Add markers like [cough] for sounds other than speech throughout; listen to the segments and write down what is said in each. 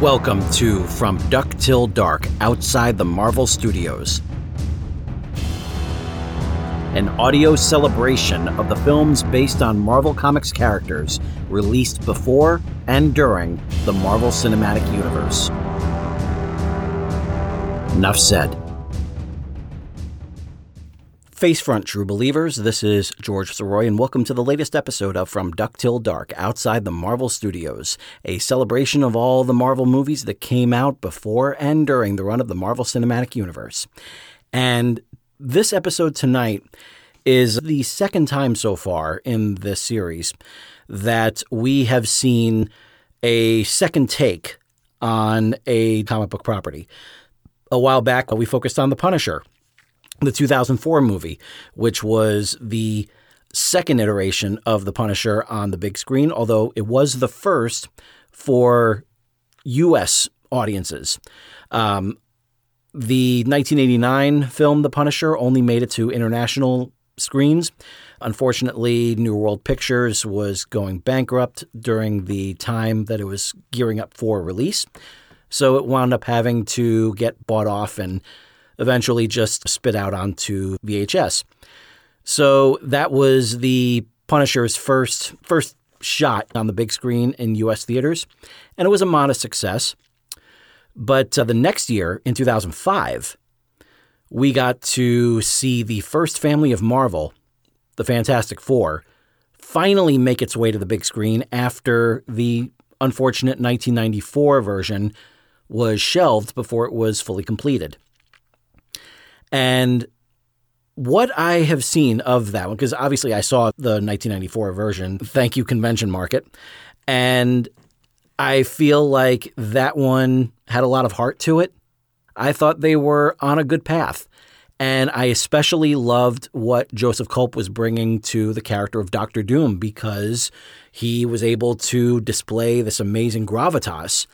Welcome to From Duck Till Dark outside the Marvel Studios. An audio celebration of the films based on Marvel Comics characters released before and during the Marvel Cinematic Universe. Enough said. Facefront, true believers. This is George Soroy, and welcome to the latest episode of From Duck Till Dark outside the Marvel Studios, a celebration of all the Marvel movies that came out before and during the run of the Marvel Cinematic Universe. And this episode tonight is the second time so far in this series that we have seen a second take on a comic book property. A while back, we focused on The Punisher the 2004 movie, which was the second iteration of The Punisher on the big screen, although it was the first for U.S. audiences. Um, the 1989 film The Punisher only made it to international screens. Unfortunately, New World Pictures was going bankrupt during the time that it was gearing up for release. So it wound up having to get bought off and eventually just spit out onto VHS. So that was the Punisher's first first shot on the big screen in U.S. theaters, and it was a modest success. But uh, the next year, in 2005, we got to see the first family of Marvel, the Fantastic Four, finally make its way to the big screen after the unfortunate 1994 version was shelved before it was fully completed. And what I have seen of that one, because obviously I saw the 1994 version, thank you, Convention Market, and I feel like that one had a lot of heart to it. I thought they were on a good path. And I especially loved what Joseph Culp was bringing to the character of Doctor Doom because he was able to display this amazing gravitas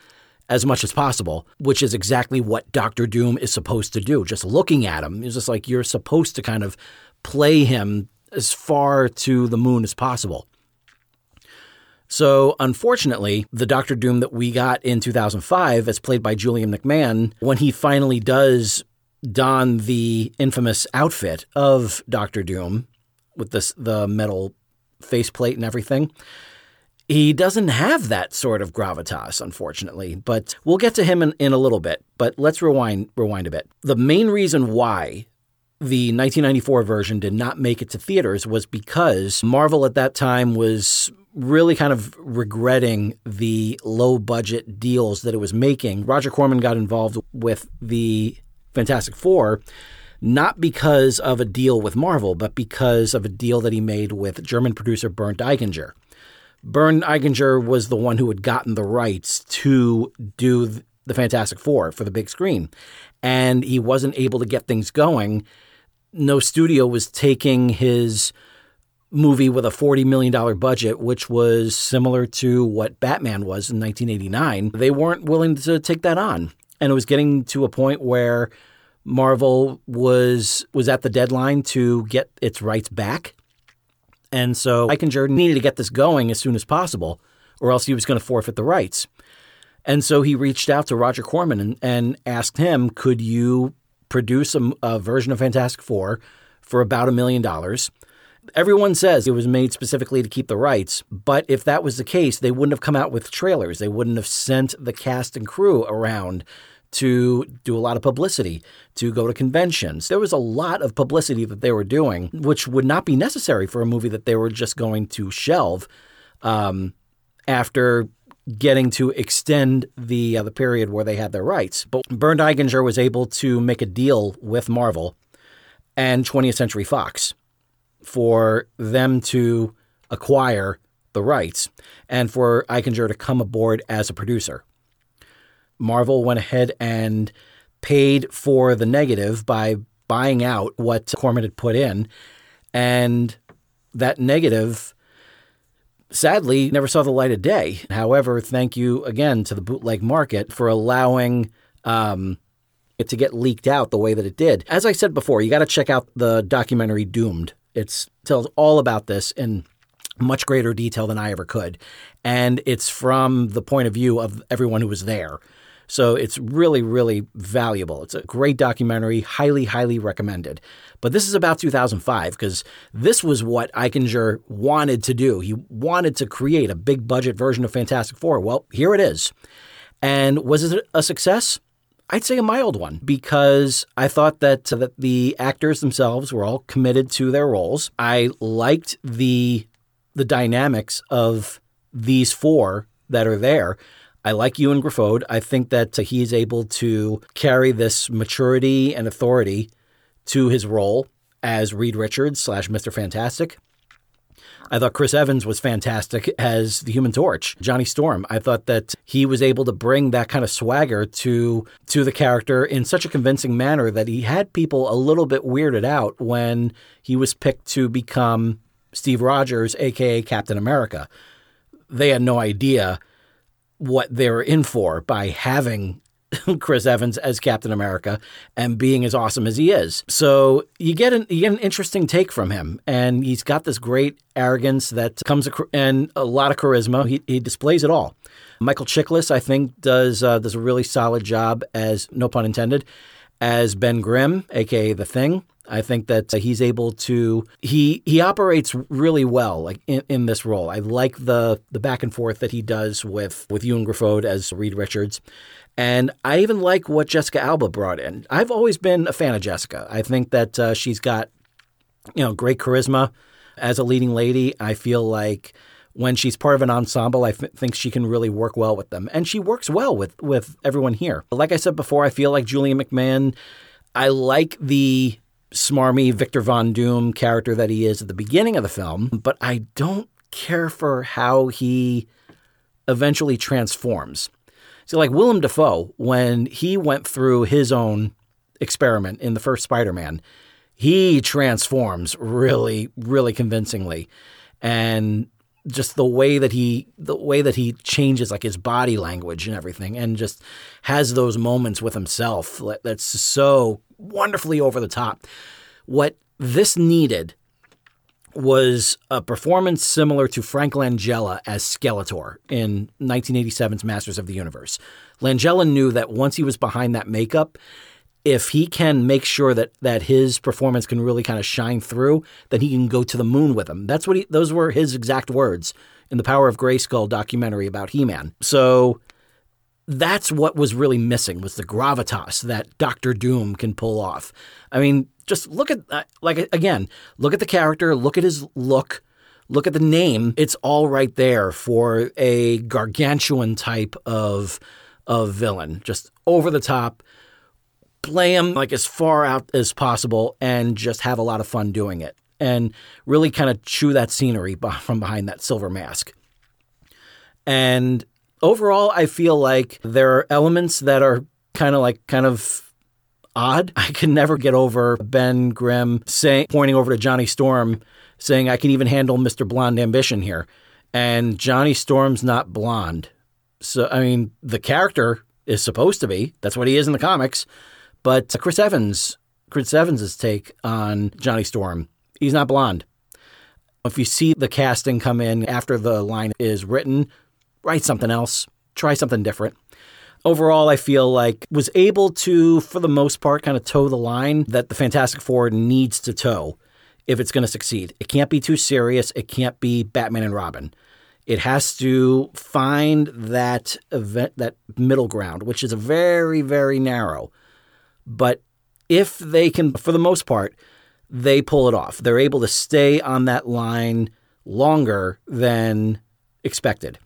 as much as possible, which is exactly what Doctor Doom is supposed to do. Just looking at him, it's just like you're supposed to kind of play him as far to the moon as possible. So, unfortunately, the Doctor Doom that we got in 2005, as played by Julian McMahon, when he finally does don the infamous outfit of Doctor Doom with this the metal faceplate and everything, he doesn't have that sort of gravitas, unfortunately, but we'll get to him in, in a little bit. But let's rewind rewind a bit. The main reason why the 1994 version did not make it to theaters was because Marvel at that time was really kind of regretting the low budget deals that it was making. Roger Corman got involved with the Fantastic Four not because of a deal with Marvel, but because of a deal that he made with German producer Bernd Eichinger. Bernd Eichinger was the one who had gotten the rights to do the Fantastic Four for the big screen. And he wasn't able to get things going. No studio was taking his movie with a $40 million budget, which was similar to what Batman was in 1989. They weren't willing to take that on. And it was getting to a point where Marvel was was at the deadline to get its rights back and so Eichinger needed to get this going as soon as possible, or else he was going to forfeit the rights. And so he reached out to Roger Corman and, and asked him, could you produce a, a version of Fantastic Four for about a million dollars? Everyone says it was made specifically to keep the rights, but if that was the case, they wouldn't have come out with trailers. They wouldn't have sent the cast and crew around to do a lot of publicity, to go to conventions. There was a lot of publicity that they were doing, which would not be necessary for a movie that they were just going to shelve um, after getting to extend the uh, the period where they had their rights. But Bernd Eichinger was able to make a deal with Marvel and 20th Century Fox for them to acquire the rights and for Eichinger to come aboard as a producer. Marvel went ahead and paid for the negative by buying out what Corman had put in. And that negative sadly never saw the light of day. However, thank you again to the bootleg market for allowing um, it to get leaked out the way that it did. As I said before, you got to check out the documentary Doomed. It tells all about this in much greater detail than I ever could. And it's from the point of view of everyone who was there. So it's really, really valuable. It's a great documentary, highly, highly recommended. But this is about 2005 because this was what Eichinger wanted to do. He wanted to create a big budget version of Fantastic Four. Well, here it is. And was it a success? I'd say a mild one because I thought that that the actors themselves were all committed to their roles. I liked the the dynamics of these four that are there. I like Ioan Gruffudd. I think that uh, he's able to carry this maturity and authority to his role as Reed Richards slash Mr. Fantastic. I thought Chris Evans was fantastic as the Human Torch, Johnny Storm. I thought that he was able to bring that kind of swagger to to the character in such a convincing manner that he had people a little bit weirded out when he was picked to become Steve Rogers, aka Captain America. They had no idea what they were in for by having [laughs] Chris Evans as Captain America and being as awesome as he is. So you get an you get an interesting take from him, and he's got this great arrogance that comes and a lot of charisma. He, he displays it all. Michael Chiklis, I think, does uh, does a really solid job as no pun intended as Ben Grimm, aka the Thing. I think that uh, he's able to he he operates really well like in, in, this role. I like the the back and forth that he does with with Ioan Gruffudd as Reed Richards. And I even like what Jessica Alba brought in. I've always been a fan of Jessica. I think that uh, she's got, you know, great charisma as a leading lady. I feel like when she's part of an ensemble, I f- think she can really work well with them, and she works well with with everyone here. Like I said before, I feel like Julian McMahon. I like the smarmy Victor Von Doom character that he is at the beginning of the film, but I don't care for how he eventually transforms. See, like Willem Dafoe, when he went through his own experiment in the first Spider Man, he transforms really, really convincingly. And just the way that he the way that he changes like his body language and everything and just has those moments with himself that's so wonderfully over the top what this needed was a performance similar to Frank Langella as Skeletor in 1987's Masters of the Universe. Langella knew that once he was behind that makeup, if he can make sure that that his performance can really kind of shine through, then he can go to the moon with him. That's what he those were his exact words in the Power of Grayskull documentary about He-Man. So that's what was really missing was the gravitas that Doctor Doom can pull off. I mean, just look at uh, like again, look at the character, look at his look, look at the name. It's all right there for a gargantuan type of of villain, just over the top. Play him like as far out as possible and just have a lot of fun doing it and really kind of chew that scenery [laughs] from behind that silver mask. And overall, I feel like there are elements that are kind of like kind of odd. [laughs] I can never get over Ben Grimm saying, pointing over to Johnny Storm, saying, I can even handle Mr. Blonde Ambition here. And Johnny Storm's not blonde. So, I mean, the character is supposed to be. That's what he is in the comics. But Chris Evans, Chris Evans' take on Johnny Storm, he's not blonde. If you see the casting come in after the line is written, write something else, try something different overall, I feel like was able to, for the most part, kind of toe the line that the Fantastic Four needs to toe if it's going to succeed. It can't be too serious. It can't be Batman and Robin. It has to find that event, that middle ground, which is very, very narrow. But if they can, for the most part, they pull it off. They're able to stay on that line longer than expected.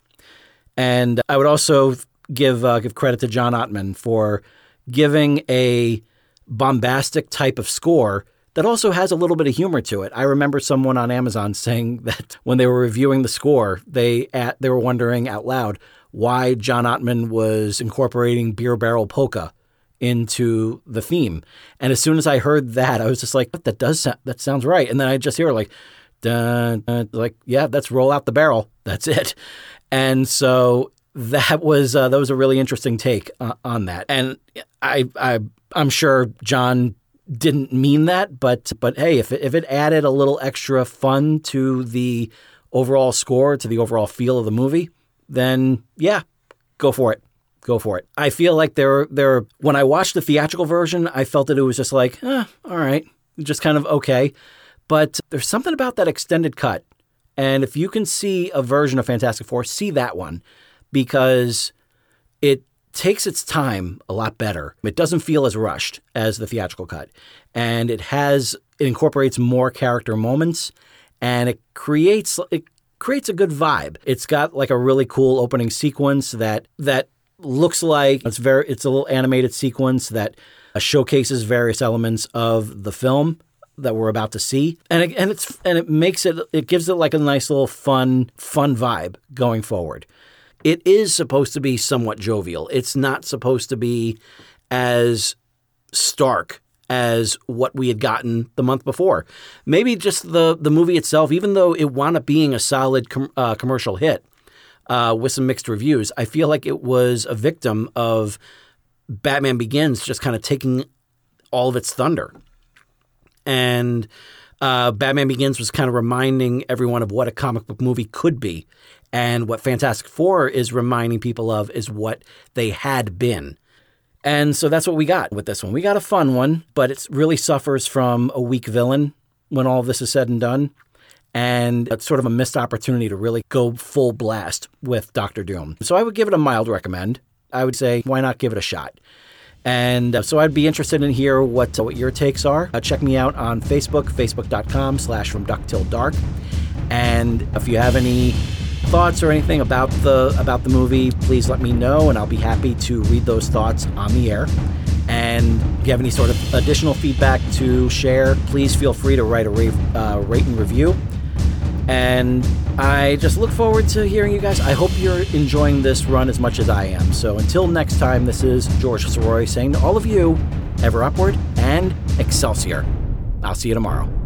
And I would also give uh, give credit to John Ottman for giving a bombastic type of score that also has a little bit of humor to it. I remember someone on Amazon saying [laughs] that when they were reviewing the score, they at, they were wondering out loud why John Ottman was incorporating beer barrel polka into the theme. And as soon as I heard that, I was just like, that does sound, that sounds right. And then I just hear like, dun, dun, like, yeah, that's roll out the barrel. That's it. And so that was uh, that was a really interesting take uh, on that, and I, I I'm sure John didn't mean that, but but hey, if it, if it added a little extra fun to the overall score, to the overall feel of the movie, then yeah, go for it. Go for it. I feel like there, there. When I watched the theatrical version, I felt that it was just like, eh, all right, just kind of okay. But there's something about that extended cut, and if you can see a version of Fantastic Four, see that one because it takes its time a lot better. It doesn't feel as rushed as the theatrical cut, and it has it incorporates more character moments, and it creates it creates a good vibe. It's got like a really cool opening sequence that that looks like it's very it's a little animated sequence that uh, showcases various elements of the film that we're about to see and it, and it's and it makes it it gives it like a nice little fun fun vibe going forward it is supposed to be somewhat jovial. It's not supposed to be as stark as what we had gotten the month before. Maybe just the the movie itself, even though it wound up being a solid com- uh, commercial hit uh, with some mixed reviews, I feel like it was a victim of Batman Begins just kind of taking all of its thunder. And uh, Batman Begins was kind of reminding everyone of what a comic book movie could be. And what Fantastic Four is reminding people of is what they had been. And so that's what we got with this one. We got a fun one, but it really suffers from a weak villain when all of this is said and done. And it's sort of a missed opportunity to really go full blast with Doctor Doom. So I would give it a mild recommend. I would say, why not give it a shot? And uh, so I'd be interested in hear what uh, what your takes are. Uh, check me out on Facebook, facebook.com slash from duck till dark. And if you have any thoughts or anything about the about the movie, please let me know, and I'll be happy to read those thoughts on the air. And if you have any sort of additional feedback to share, please feel free to write a rate, uh, rate and review. And I just look forward to hearing you guys. I hope you're enjoying this run as much as I am. So until next time, this is George Soroy saying to all of you, ever upward and Excelsior. I'll see you tomorrow.